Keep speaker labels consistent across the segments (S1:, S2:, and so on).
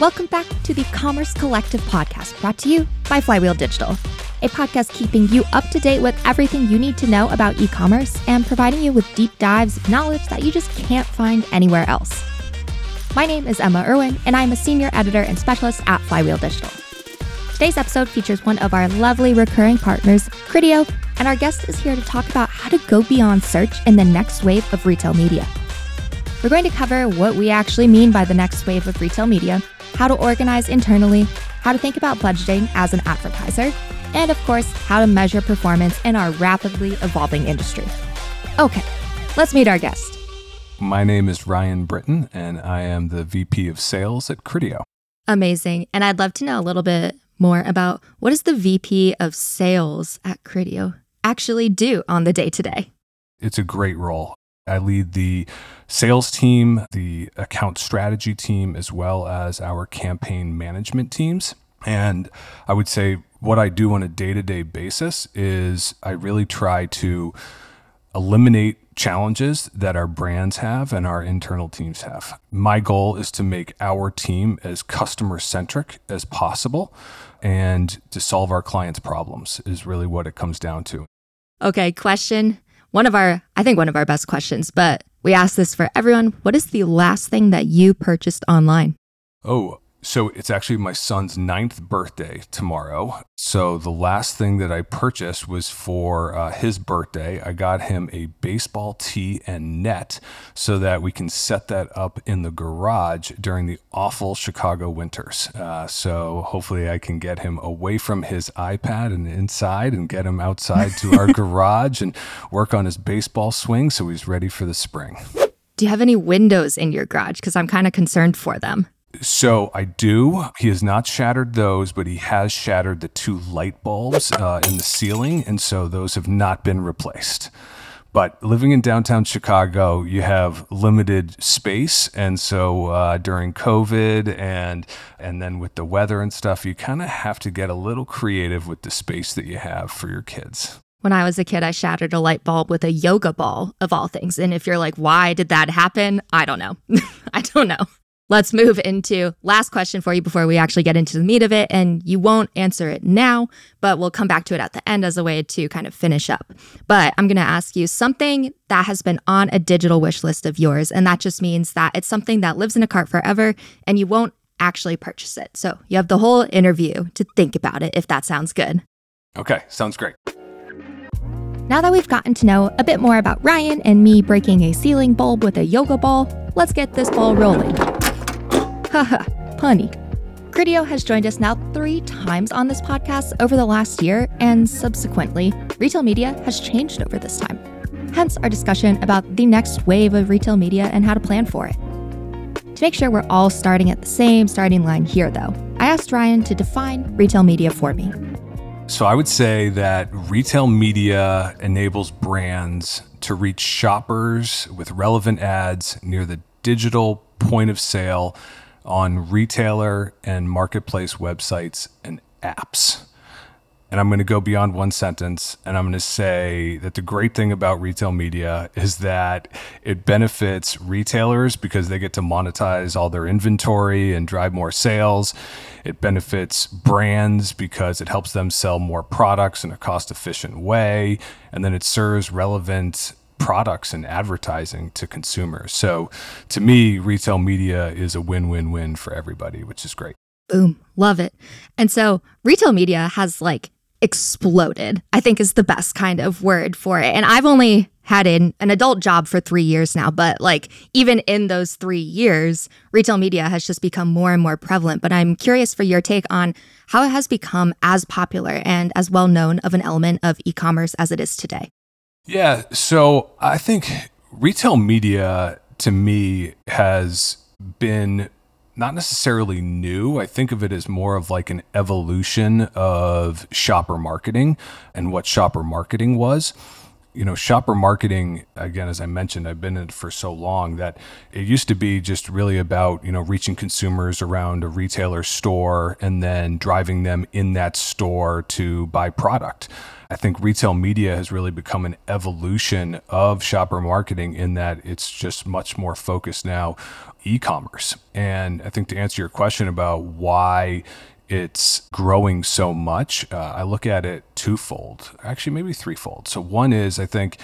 S1: Welcome back to the Commerce Collective podcast brought to you by Flywheel Digital, a podcast keeping you up to date with everything you need to know about e commerce and providing you with deep dives of knowledge that you just can't find anywhere else. My name is Emma Irwin, and I'm a senior editor and specialist at Flywheel Digital. Today's episode features one of our lovely recurring partners, Criteo, and our guest is here to talk about how to go beyond search in the next wave of retail media. We're going to cover what we actually mean by the next wave of retail media how to organize internally, how to think about budgeting as an advertiser, and of course, how to measure performance in our rapidly evolving industry. Okay, let's meet our guest.
S2: My name is Ryan Britton, and I am the VP of Sales at Criteo.
S1: Amazing. And I'd love to know a little bit more about what does the VP of Sales at Criteo actually do on the day to day?
S2: It's a great role. I lead the sales team, the account strategy team, as well as our campaign management teams. And I would say what I do on a day to day basis is I really try to eliminate challenges that our brands have and our internal teams have. My goal is to make our team as customer centric as possible and to solve our clients' problems, is really what it comes down to.
S1: Okay, question one of our, I think one of our best questions, but we ask this for everyone. What is the last thing that you purchased online?
S2: Oh, so it's actually my son's ninth birthday tomorrow. So the last thing that I purchased was for uh, his birthday. I got him a baseball tee and net so that we can set that up in the garage during the awful Chicago winters. Uh, so hopefully I can get him away from his iPad and inside and get him outside to our garage and work on his baseball swing so he's ready for the spring.
S1: Do you have any windows in your garage? Because I'm kind of concerned for them.
S2: So I do. He has not shattered those, but he has shattered the two light bulbs uh, in the ceiling, and so those have not been replaced. But living in downtown Chicago, you have limited space, and so uh, during COVID and and then with the weather and stuff, you kind of have to get a little creative with the space that you have for your kids.
S1: When I was a kid, I shattered a light bulb with a yoga ball, of all things. And if you're like, why did that happen? I don't know. I don't know. Let's move into last question for you before we actually get into the meat of it. And you won't answer it now, but we'll come back to it at the end as a way to kind of finish up. But I'm going to ask you something that has been on a digital wish list of yours. And that just means that it's something that lives in a cart forever and you won't actually purchase it. So you have the whole interview to think about it if that sounds good.
S2: Okay, sounds great.
S1: Now that we've gotten to know a bit more about Ryan and me breaking a ceiling bulb with a yoga ball, let's get this ball rolling. Haha, punny. Criteo has joined us now three times on this podcast over the last year, and subsequently, retail media has changed over this time. Hence, our discussion about the next wave of retail media and how to plan for it. To make sure we're all starting at the same starting line here, though, I asked Ryan to define retail media for me.
S2: So, I would say that retail media enables brands to reach shoppers with relevant ads near the digital point of sale on retailer and marketplace websites and apps. And I'm going to go beyond one sentence and I'm going to say that the great thing about retail media is that it benefits retailers because they get to monetize all their inventory and drive more sales. It benefits brands because it helps them sell more products in a cost efficient way. And then it serves relevant products and advertising to consumers. So to me, retail media is a win win win for everybody, which is great.
S1: Boom. Love it. And so retail media has like exploded, I think is the best kind of word for it. And I've only had an, an adult job for three years now, but like even in those three years, retail media has just become more and more prevalent. But I'm curious for your take on how it has become as popular and as well known of an element of e commerce as it is today.
S2: Yeah. So I think retail media to me has been not necessarily new. I think of it as more of like an evolution of shopper marketing and what shopper marketing was. You know, shopper marketing, again, as I mentioned, I've been in it for so long that it used to be just really about, you know, reaching consumers around a retailer store and then driving them in that store to buy product. I think retail media has really become an evolution of shopper marketing in that it's just much more focused now e-commerce. And I think to answer your question about why it's growing so much, uh, I look at it twofold, actually, maybe threefold. So, one is I think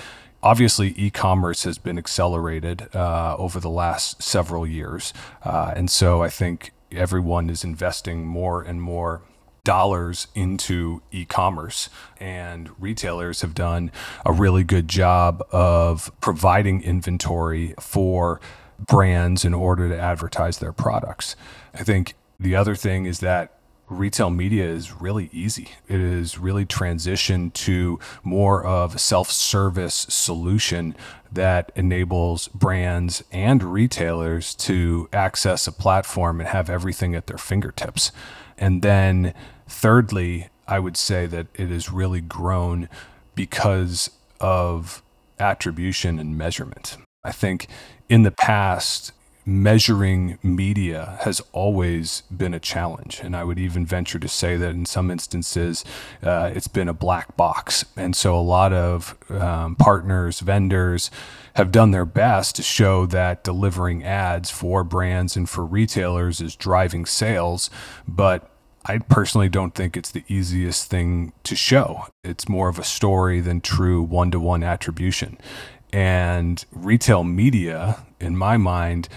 S2: obviously e-commerce has been accelerated uh, over the last several years. Uh, and so I think everyone is investing more and more dollars into e-commerce and retailers have done a really good job of providing inventory for brands in order to advertise their products. I think the other thing is that retail media is really easy. It is really transitioned to more of a self-service solution that enables brands and retailers to access a platform and have everything at their fingertips. And then thirdly, I would say that it has really grown because of attribution and measurement. I think in the past, measuring media has always been a challenge. And I would even venture to say that in some instances, uh, it's been a black box. And so a lot of um, partners, vendors, have done their best to show that delivering ads for brands and for retailers is driving sales. But I personally don't think it's the easiest thing to show. It's more of a story than true one to one attribution. And retail media, in my mind,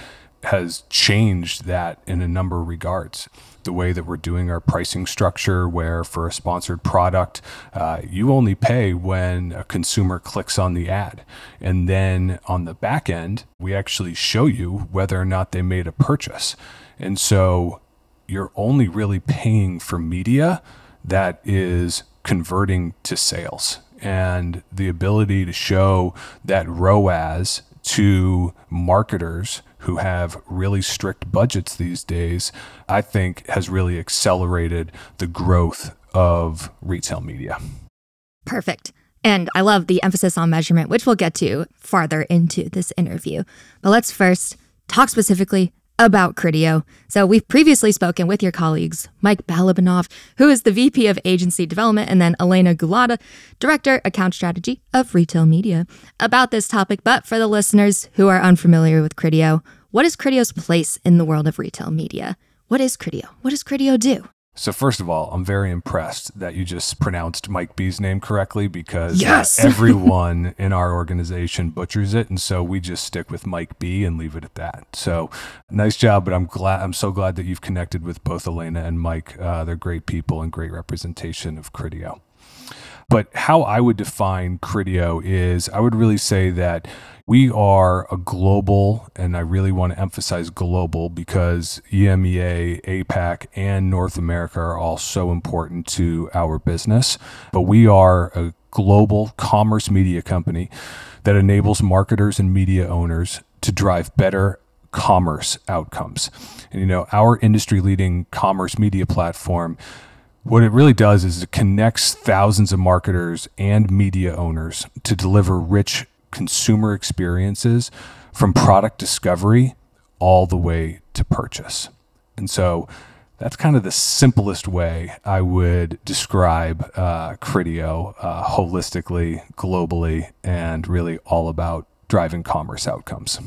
S2: has changed that in a number of regards. The way that we're doing our pricing structure, where for a sponsored product, uh, you only pay when a consumer clicks on the ad. And then on the back end, we actually show you whether or not they made a purchase. And so you're only really paying for media that is converting to sales. And the ability to show that ROAS to marketers who have really strict budgets these days, I think has really accelerated the growth of retail media.
S1: Perfect. And I love the emphasis on measurement, which we'll get to farther into this interview. But let's first talk specifically about Criteo. So we've previously spoken with your colleagues, Mike Balabanov, who is the VP of Agency Development, and then Elena Gulata, Director, Account Strategy of Retail Media, about this topic. But for the listeners who are unfamiliar with Criteo, what is Criteo's place in the world of retail media? What is Criteo? What does Criteo do?
S2: So first of all, I'm very impressed that you just pronounced Mike B's name correctly because
S1: yes!
S2: uh, everyone in our organization butchers it, and so we just stick with Mike B and leave it at that. So nice job, but I'm glad I'm so glad that you've connected with both Elena and Mike. Uh, they're great people and great representation of Criteo. But how I would define Criteo is I would really say that we are a global, and I really want to emphasize global because EMEA, APAC, and North America are all so important to our business. But we are a global commerce media company that enables marketers and media owners to drive better commerce outcomes. And you know, our industry leading commerce media platform what it really does is it connects thousands of marketers and media owners to deliver rich consumer experiences from product discovery all the way to purchase. And so that's kind of the simplest way I would describe uh, Criteo uh, holistically, globally, and really all about driving commerce outcomes.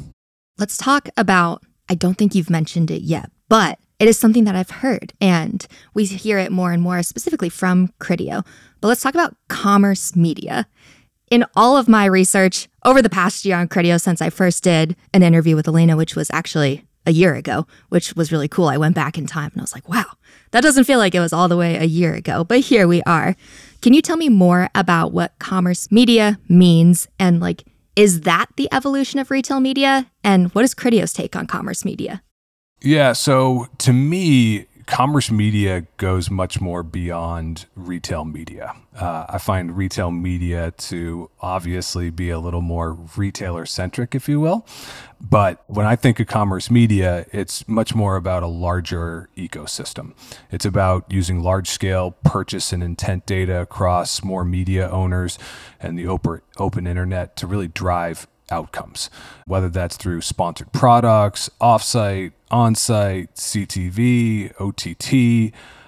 S1: Let's talk about, I don't think you've mentioned it yet, but it is something that I've heard, and we hear it more and more specifically from Criteo. But let's talk about commerce media in all of my research over the past year on Criteo since I first did an interview with Elena, which was actually a year ago, which was really cool. I went back in time and I was like, wow, that doesn't feel like it was all the way a year ago, but here we are. Can you tell me more about what commerce media means and like, is that the evolution of retail media? And what is Criteo's take on commerce media?
S2: Yeah, so to me, commerce media goes much more beyond retail media. Uh, I find retail media to obviously be a little more retailer centric, if you will. But when I think of commerce media, it's much more about a larger ecosystem. It's about using large scale purchase and intent data across more media owners and the open, open internet to really drive outcomes, whether that's through sponsored products, offsite, onsite, CTV, OTT.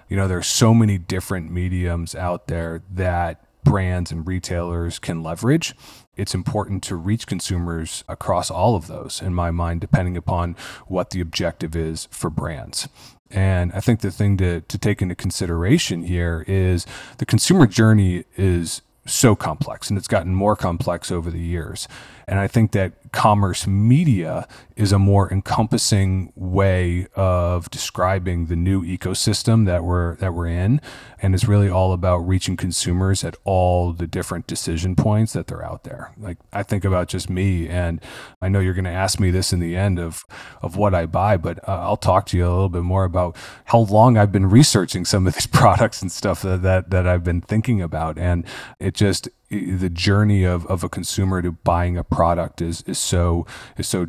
S2: You know, there's so many different mediums out there that brands and retailers can leverage. It's important to reach consumers across all of those, in my mind, depending upon what the objective is for brands. And I think the thing to, to take into consideration here is the consumer journey is so complex and it's gotten more complex over the years. And I think that commerce media is a more encompassing way of describing the new ecosystem that we're that we're in. And it's really all about reaching consumers at all the different decision points that they're out there. Like i think about just me and i know you're going to ask me this in the end of of what i buy but uh, i'll talk to you a little bit more about how long i've been researching some of these products and stuff that that, that i've been thinking about. And it just the journey of, of a consumer to buying a product is is so is so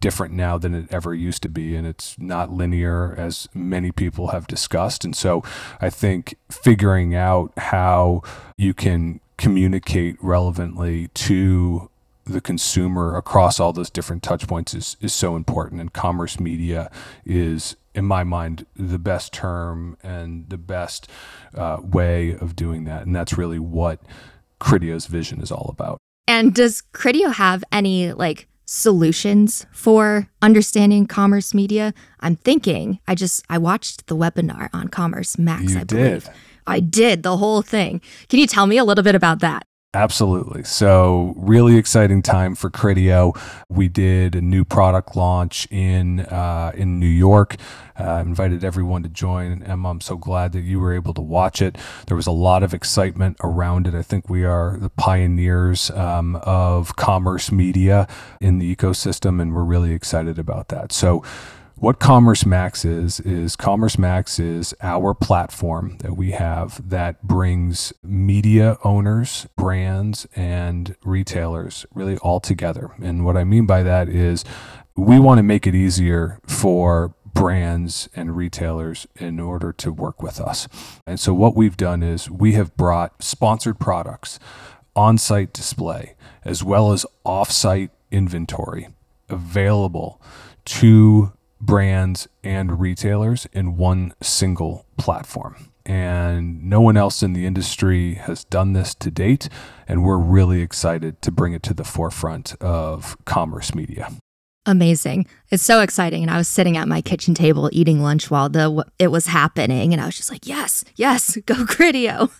S2: different now than it ever used to be and it's not linear as many people have discussed. And so i think figuring out how you can communicate relevantly to the consumer across all those different touch points is, is so important. And commerce media is in my mind the best term and the best uh, way of doing that. And that's really what Criteo's vision is all about.
S1: And does Criteo have any like solutions for understanding commerce media? I'm thinking I just I watched the webinar on Commerce Max.
S2: You
S1: I
S2: did.
S1: Believe. I did the whole thing. Can you tell me a little bit about that?
S2: Absolutely. So, really exciting time for Criteo. We did a new product launch in uh, in New York. Uh, invited everyone to join. Emma, I'm so glad that you were able to watch it. There was a lot of excitement around it. I think we are the pioneers um, of commerce media in the ecosystem, and we're really excited about that. So, what Commerce Max is, is Commerce Max is our platform that we have that brings media owners, brands, and retailers really all together. And what I mean by that is we want to make it easier for brands and retailers in order to work with us. And so what we've done is we have brought sponsored products, on site display, as well as off site inventory available to brands and retailers in one single platform. And no one else in the industry has done this to date. And we're really excited to bring it to the forefront of commerce media.
S1: Amazing. It's so exciting. And I was sitting at my kitchen table eating lunch while the it was happening. And I was just like, yes, yes, go Criteo.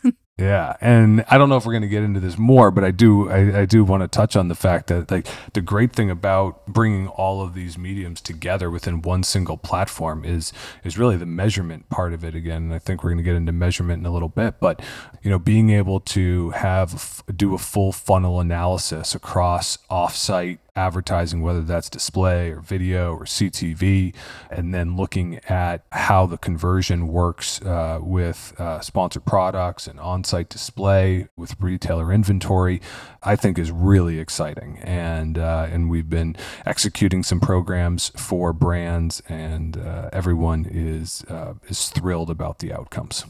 S2: Yeah, and I don't know if we're going to get into this more, but I do I, I do want to touch on the fact that like the great thing about bringing all of these mediums together within one single platform is is really the measurement part of it again. I think we're going to get into measurement in a little bit, but you know, being able to have do a full funnel analysis across offsite advertising, whether that's display or video or CTV, and then looking at how the conversion works uh, with uh, sponsored products and on site display with retailer inventory, I think is really exciting. And, uh, and we've been executing some programs for brands, and uh, everyone is, uh, is thrilled about the outcomes.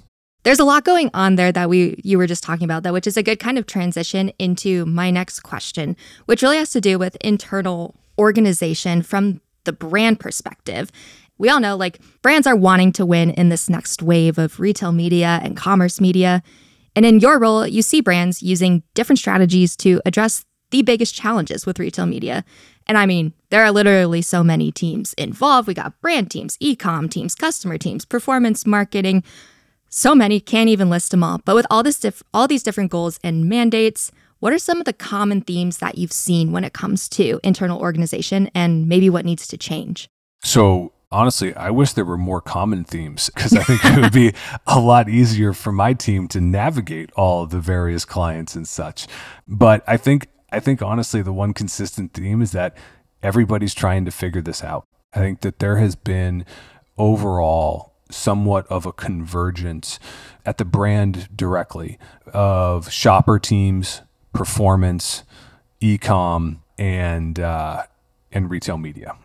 S1: There's a lot going on there that we you were just talking about, though, which is a good kind of transition into my next question, which really has to do with internal organization from the brand perspective. We all know like brands are wanting to win in this next wave of retail media and commerce media. And in your role, you see brands using different strategies to address the biggest challenges with retail media. And I mean, there are literally so many teams involved. We got brand teams, e-com teams, customer teams, performance marketing, so many, can't even list them all. But with all this diff- all these different goals and mandates, what are some of the common themes that you've seen when it comes to internal organization and maybe what needs to change?
S2: So, honestly, I wish there were more common themes because I think it would be a lot easier for my team to navigate all the various clients and such. But I think I think honestly the one consistent theme is that everybody's trying to figure this out. I think that there has been overall somewhat of a convergence at the brand directly of shopper teams, performance, ecom, and uh, and retail media.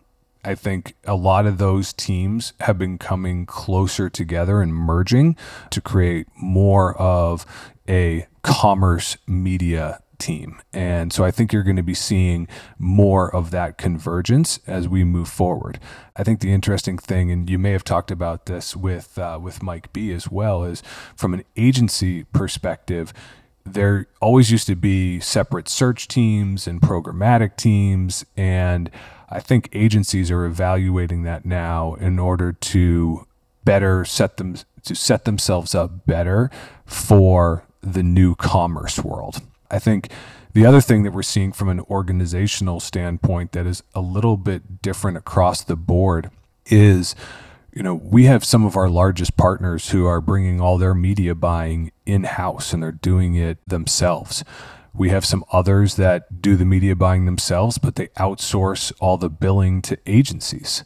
S2: I think a lot of those teams have been coming closer together and merging to create more of a commerce media team. And so I think you're going to be seeing more of that convergence as we move forward. I think the interesting thing, and you may have talked about this with uh, with Mike B as well, is from an agency perspective. There always used to be separate search teams and programmatic teams, and I think agencies are evaluating that now in order to better set them to set themselves up better for the new commerce world. I think the other thing that we're seeing from an organizational standpoint that is a little bit different across the board is you know, we have some of our largest partners who are bringing all their media buying in house and they're doing it themselves. We have some others that do the media buying themselves, but they outsource all the billing to agencies.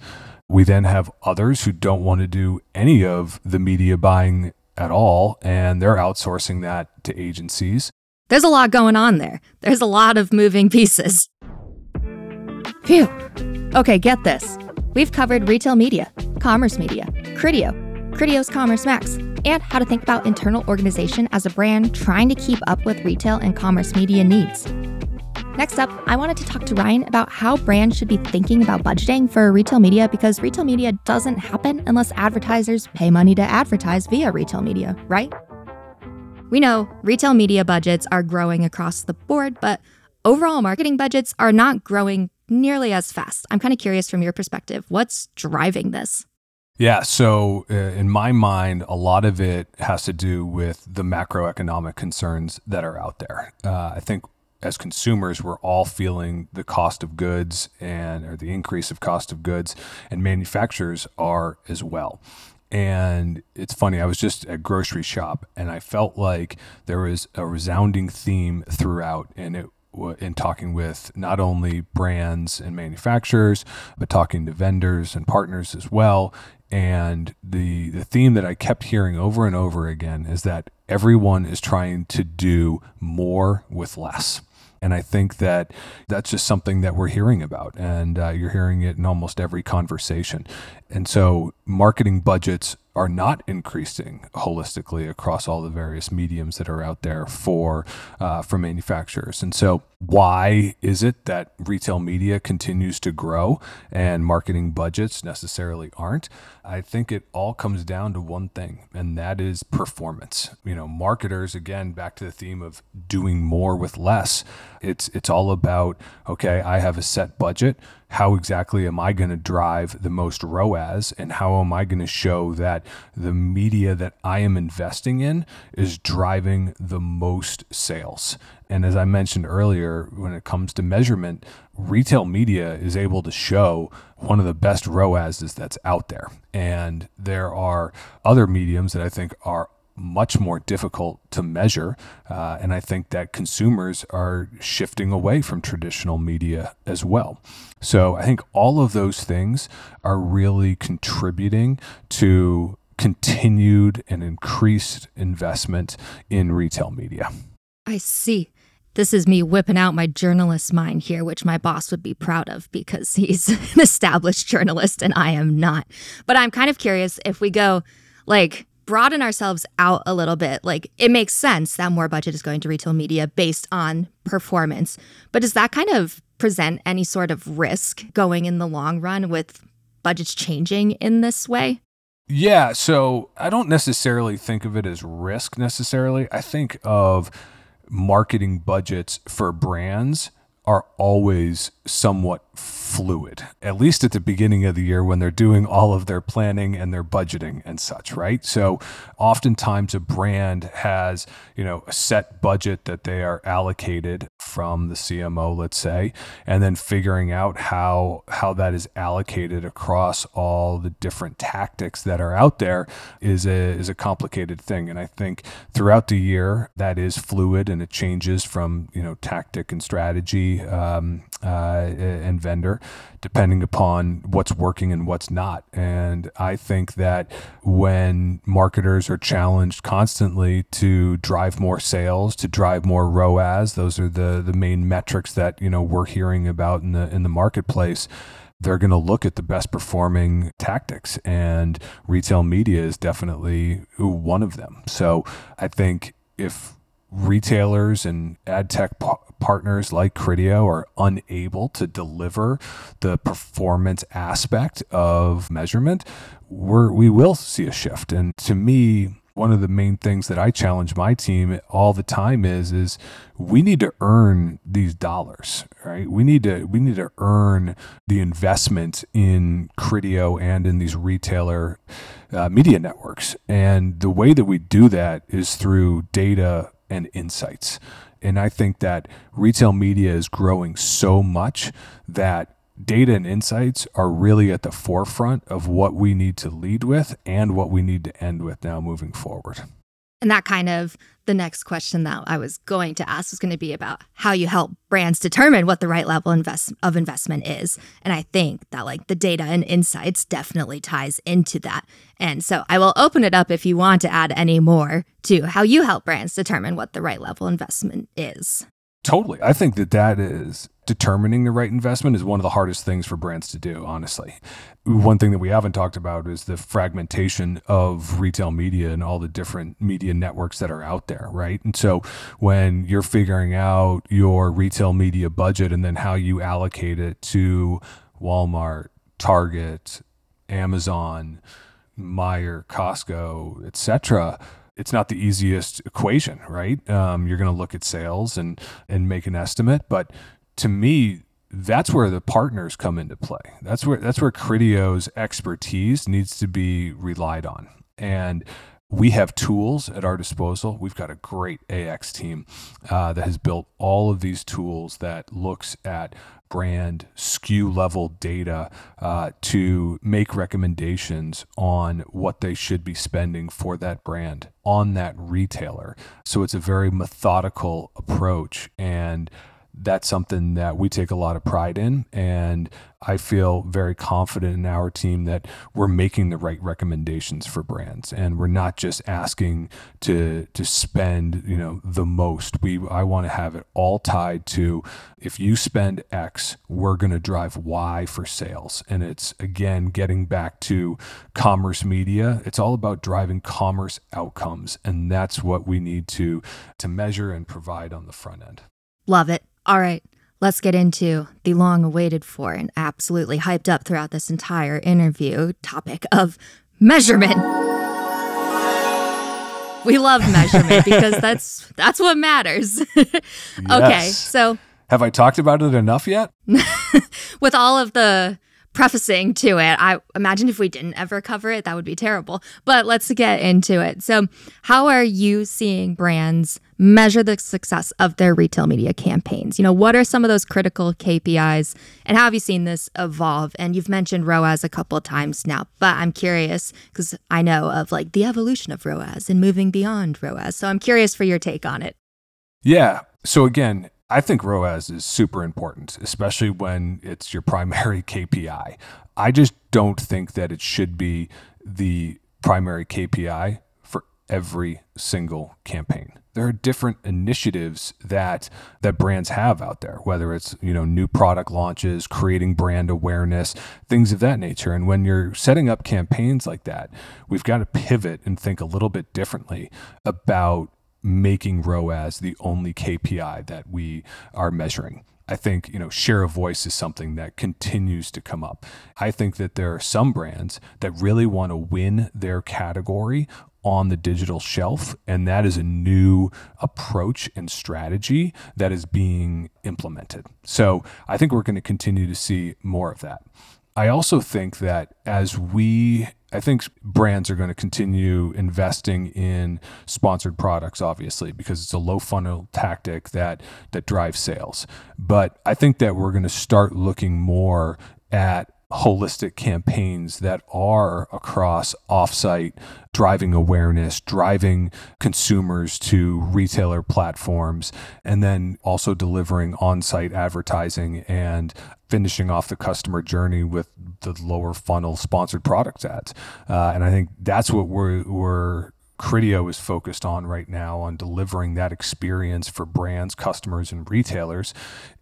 S2: We then have others who don't want to do any of the media buying at all, and they're outsourcing that to agencies.
S1: There's a lot going on there. There's a lot of moving pieces. Phew. Okay, get this. We've covered retail media, commerce media, Criteo, Criteo's Commerce Max, and how to think about internal organization as a brand trying to keep up with retail and commerce media needs. Next up, I wanted to talk to Ryan about how brands should be thinking about budgeting for retail media because retail media doesn't happen unless advertisers pay money to advertise via retail media, right? We know retail media budgets are growing across the board, but overall marketing budgets are not growing nearly as fast. I'm kind of curious from your perspective, what's driving this?
S2: Yeah, so uh, in my mind, a lot of it has to do with the macroeconomic concerns that are out there. Uh, I think as consumers, we're all feeling the cost of goods and or the increase of cost of goods, and manufacturers are as well. And it's funny, I was just at grocery shop and I felt like there was a resounding theme throughout and it in talking with not only brands and manufacturers, but talking to vendors and partners as well. And the the theme that I kept hearing over and over again is that everyone is trying to do more with less. And I think that that's just something that we're hearing about. And uh, you're hearing it in almost every conversation. And so marketing budgets are not increasing holistically across all the various mediums that are out there for uh, for manufacturers. And so, why is it that retail media continues to grow and marketing budgets necessarily aren't? I think it all comes down to one thing, and that is performance. You know, marketers again back to the theme of doing more with less. It's it's all about okay, I have a set budget how exactly am I going to drive the most ROAS and how am I going to show that the media that I am investing in is driving the most sales. And as I mentioned earlier, when it comes to measurement, retail media is able to show one of the best ROASs that's out there. And there are other mediums that I think are much more difficult to measure. Uh, and I think that consumers are shifting away from traditional media as well. So I think all of those things are really contributing to continued and increased investment in retail media.
S1: I see. This is me whipping out my journalist mind here, which my boss would be proud of because he's an established journalist and I am not. But I'm kind of curious if we go like broaden ourselves out a little bit. Like it makes sense that more budget is going to retail media based on performance. But does that kind of present any sort of risk going in the long run with budgets changing in this way?
S2: Yeah, so I don't necessarily think of it as risk necessarily. I think of marketing budgets for brands are always somewhat fluid, at least at the beginning of the year when they're doing all of their planning and their budgeting and such, right? So oftentimes a brand has, you know, a set budget that they are allocated from the CMO, let's say, and then figuring out how how that is allocated across all the different tactics that are out there is a is a complicated thing. And I think throughout the year that is fluid and it changes from, you know, tactic and strategy um, uh, and vendor, depending upon what's working and what's not. And I think that when marketers are challenged constantly to drive more sales, to drive more ROAS, those are the the main metrics that you know we're hearing about in the in the marketplace they're going to look at the best performing tactics and retail media is definitely one of them. So I think if retailers and ad tech partners like Criteo are unable to deliver the performance aspect of measurement, we're, we will see a shift. And to me, one of the main things that I challenge my team all the time is is we need to earn these dollars, right? We need to we need to earn the investment in Criteo and in these retailer uh, media networks. And the way that we do that is through data and insights. And I think that retail media is growing so much that data and insights are really at the forefront of what we need to lead with and what we need to end with now moving forward.
S1: And that kind of the next question that I was going to ask was going to be about how you help brands determine what the right level invest- of investment is. And I think that like the data and insights definitely ties into that. And so I will open it up if you want to add any more to how you help brands determine what the right level investment is.
S2: Totally. I think that that is determining the right investment is one of the hardest things for brands to do, honestly. One thing that we haven't talked about is the fragmentation of retail media and all the different media networks that are out there, right? And so when you're figuring out your retail media budget and then how you allocate it to Walmart, Target, Amazon, Meijer, Costco, etc., it's not the easiest equation, right? Um, you're going to look at sales and and make an estimate, but to me, that's where the partners come into play. That's where that's where Criteo's expertise needs to be relied on. And we have tools at our disposal. We've got a great AX team uh, that has built all of these tools that looks at brand SKU level data uh, to make recommendations on what they should be spending for that brand on that retailer. So it's a very methodical approach and that's something that we take a lot of pride in. And I feel very confident in our team that we're making the right recommendations for brands and we're not just asking to to spend, you know, the most. We I want to have it all tied to if you spend X, we're going to drive Y for sales. And it's again getting back to commerce media. It's all about driving commerce outcomes and that's what we need to to measure and provide on the front end.
S1: Love it. All right, let's get into the long awaited for and absolutely hyped up throughout this entire interview topic of measurement. We love measurement because that's that's what matters. okay, so
S2: have I talked about it enough yet?
S1: with all of the prefacing to it. I imagine if we didn't ever cover it, that would be terrible. But let's get into it. So, how are you seeing brands measure the success of their retail media campaigns? You know, what are some of those critical KPIs and how have you seen this evolve? And you've mentioned ROAS a couple of times now, but I'm curious because I know of like the evolution of ROAS and moving beyond ROAS. So, I'm curious for your take on it.
S2: Yeah. So, again, I think ROAS is super important, especially when it's your primary KPI. I just don't think that it should be the primary KPI for every single campaign. There are different initiatives that that brands have out there, whether it's, you know, new product launches, creating brand awareness, things of that nature. And when you're setting up campaigns like that, we've got to pivot and think a little bit differently about making ROAS the only KPI that we are measuring. I think, you know, share of voice is something that continues to come up. I think that there are some brands that really want to win their category on the digital shelf. And that is a new approach and strategy that is being implemented. So I think we're going to continue to see more of that. I also think that as we I think brands are going to continue investing in sponsored products, obviously, because it's a low funnel tactic that that drives sales. But I think that we're going to start looking more at holistic campaigns that are across offsite driving awareness, driving consumers to retailer platforms, and then also delivering on site advertising and finishing off the customer journey with the lower funnel sponsored product ads. Uh, and I think that's what we're, we're Criteo is focused on right now on delivering that experience for brands, customers, and retailers.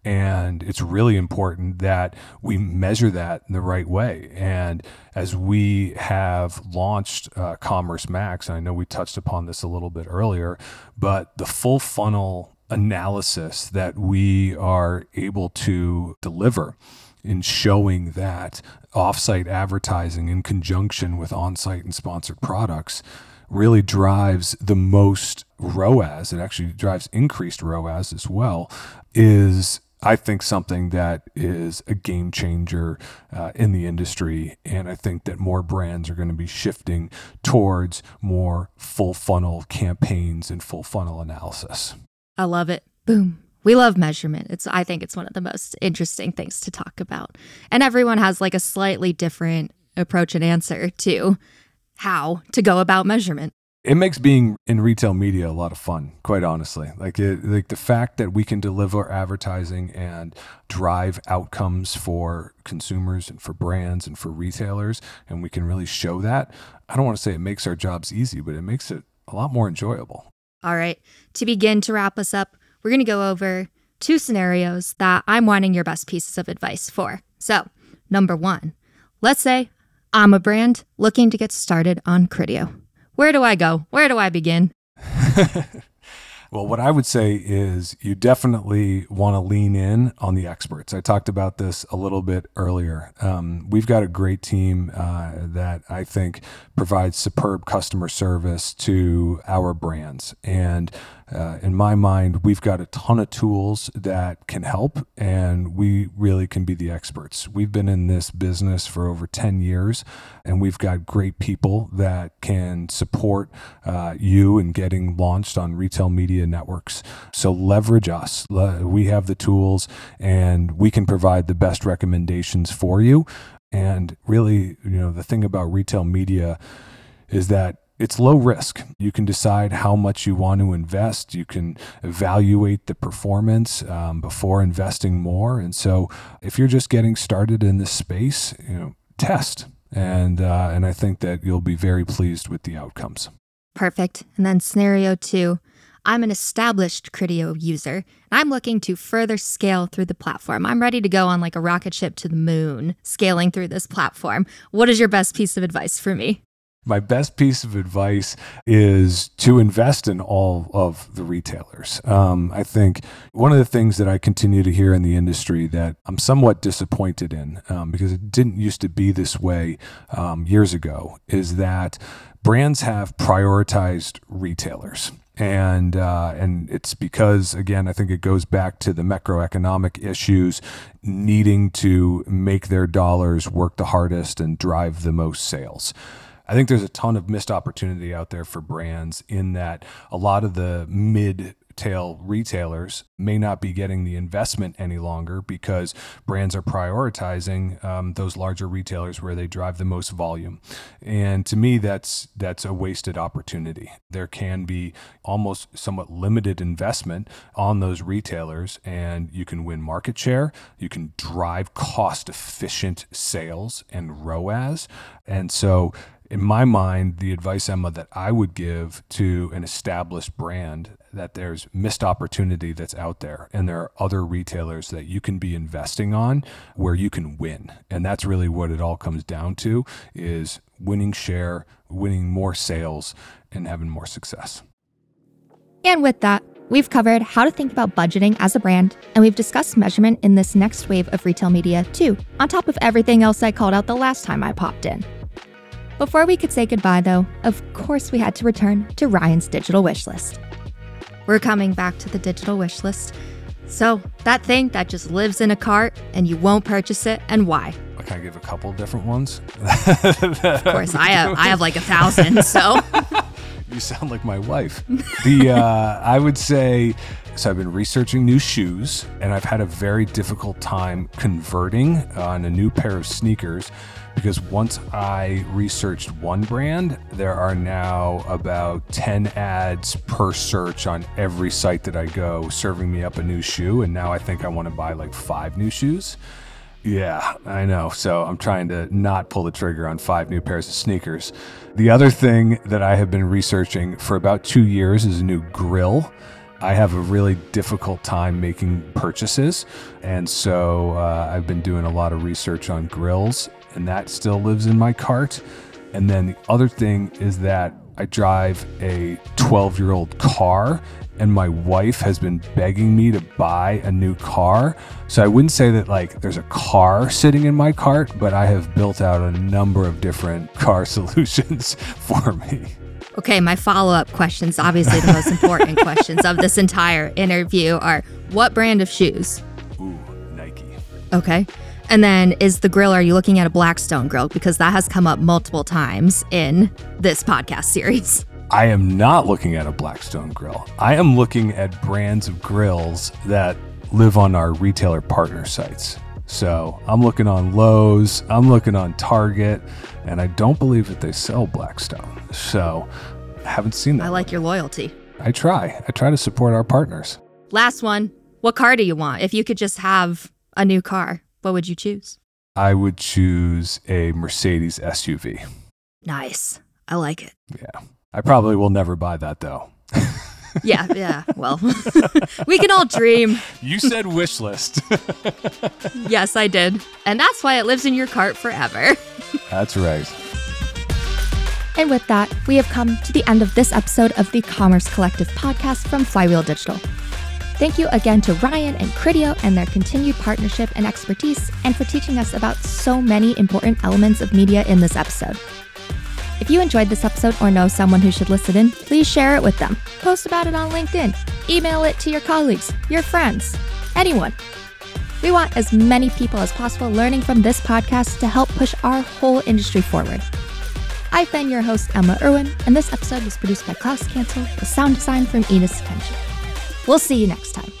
S2: And it's really important that we measure that in the right way. And as we have launched uh, Commerce Max, and I know we touched upon this a little bit earlier, but the full funnel analysis that we are able to deliver in showing that offsite advertising in conjunction with on-site and sponsored products really drives the most ROAS, it actually drives increased ROAS as well, is I think something that is a game changer uh, in the industry. And I think that more brands are going to be shifting towards more full funnel campaigns and full funnel analysis.
S1: I love it. Boom. We love measurement. It's I think it's one of the most interesting things to talk about. And everyone has like a slightly different approach and answer to how to go about measurement.
S2: It makes being in retail media a lot of fun, quite honestly. Like it, like the fact that we can deliver advertising and drive outcomes for consumers and for brands and for retailers, and we can really show that. I don't want to say it makes our jobs easy, but it makes it a lot more enjoyable.
S1: All right. To begin to wrap us up, we're going to go over two scenarios that I'm wanting your best pieces of advice for. So, number one, let's say I'm a brand looking to get started on Criteo. Where do I go? Where do I begin?
S2: well, what I would say is you definitely want to lean in on the experts. I talked about this a little bit earlier. Um, we've got a great team uh, that I think provides superb customer service to our brands. And uh, in my mind, we've got a ton of tools that can help, and we really can be the experts. We've been in this business for over 10 years, and we've got great people that can support uh, you in getting launched on retail media networks. So leverage us. We have the tools, and we can provide the best recommendations for you. And really, you know, the thing about retail media is that it's low risk. You can decide how much you want to invest. You can evaluate the performance um, before investing more. And so, if you're just getting started in this space, you know, test. And uh, and I think that you'll be very pleased with the outcomes.
S1: Perfect. And then scenario two. I'm an established Criteo user and I'm looking to further scale through the platform. I'm ready to go on like a rocket ship to the moon, scaling through this platform. What is your best piece of advice for me?
S2: My best piece of advice is to invest in all of the retailers. Um, I think one of the things that I continue to hear in the industry that I'm somewhat disappointed in, um, because it didn't used to be this way um, years ago, is that brands have prioritized retailers and uh, and it's because again I think it goes back to the macroeconomic issues needing to make their dollars work the hardest and drive the most sales. I think there's a ton of missed opportunity out there for brands in that a lot of the mid tail retailers may not be getting the investment any longer because brands are prioritizing um, those larger retailers where they drive the most volume. And to me, that's that's a wasted opportunity. There can be almost somewhat limited investment on those retailers, and you can win market share. You can drive cost efficient sales and ROAS. And so in my mind, the advice, Emma, that I would give to an established brand that there's missed opportunity that's out there and there are other retailers that you can be investing on where you can win. And that's really what it all comes down to is winning share, winning more sales and having more success.
S1: And with that, we've covered how to think about budgeting as a brand, and we've discussed measurement in this next wave of retail media too, on top of everything else I called out the last time I popped in. Before we could say goodbye, though, of course we had to return to Ryan's digital wish list. We're coming back to the digital wish list. So, that thing that just lives in a cart and you won't purchase it, and why?
S2: I Can I give a couple different ones?
S1: of course, I have, I have like a thousand, so.
S2: You sound like my wife. the uh, I would say so. I've been researching new shoes, and I've had a very difficult time converting on a new pair of sneakers because once I researched one brand, there are now about 10 ads per search on every site that I go serving me up a new shoe. And now I think I want to buy like five new shoes. Yeah, I know. So I'm trying to not pull the trigger on five new pairs of sneakers. The other thing that I have been researching for about two years is a new grill. I have a really difficult time making purchases. And so uh, I've been doing a lot of research on grills, and that still lives in my cart. And then the other thing is that I drive a 12 year old car, and my wife has been begging me to buy a new car. So I wouldn't say that like there's a car sitting in my cart, but I have built out a number of different car solutions for me.
S1: Okay, my follow up questions, obviously the most important questions of this entire interview, are what brand of shoes?
S2: Ooh, Nike.
S1: Okay. And then is the grill, are you looking at a Blackstone grill? Because that has come up multiple times in this podcast series.
S2: I am not looking at a Blackstone grill. I am looking at brands of grills that live on our retailer partner sites. So I'm looking on Lowe's, I'm looking on Target, and I don't believe that they sell Blackstone. So I haven't seen that.
S1: I like your loyalty.
S2: I try. I try to support our partners.
S1: Last one. What car do you want? If you could just have a new car, what would you choose?
S2: I would choose a Mercedes SUV.
S1: Nice. I like it.
S2: Yeah. I probably will never buy that though.
S1: yeah, yeah. Well, we can all dream.
S2: You said wish list.
S1: yes, I did. And that's why it lives in your cart forever.
S2: that's right.
S1: And with that, we have come to the end of this episode of the Commerce Collective podcast from Flywheel Digital. Thank you again to Ryan and Criteo and their continued partnership and expertise, and for teaching us about so many important elements of media in this episode. If you enjoyed this episode or know someone who should listen in, please share it with them. Post about it on LinkedIn. Email it to your colleagues, your friends, anyone. We want as many people as possible learning from this podcast to help push our whole industry forward. I've been your host, Emma Irwin, and this episode was produced by Klaus Cancel with sound design from Enos Attention. We'll see you next time.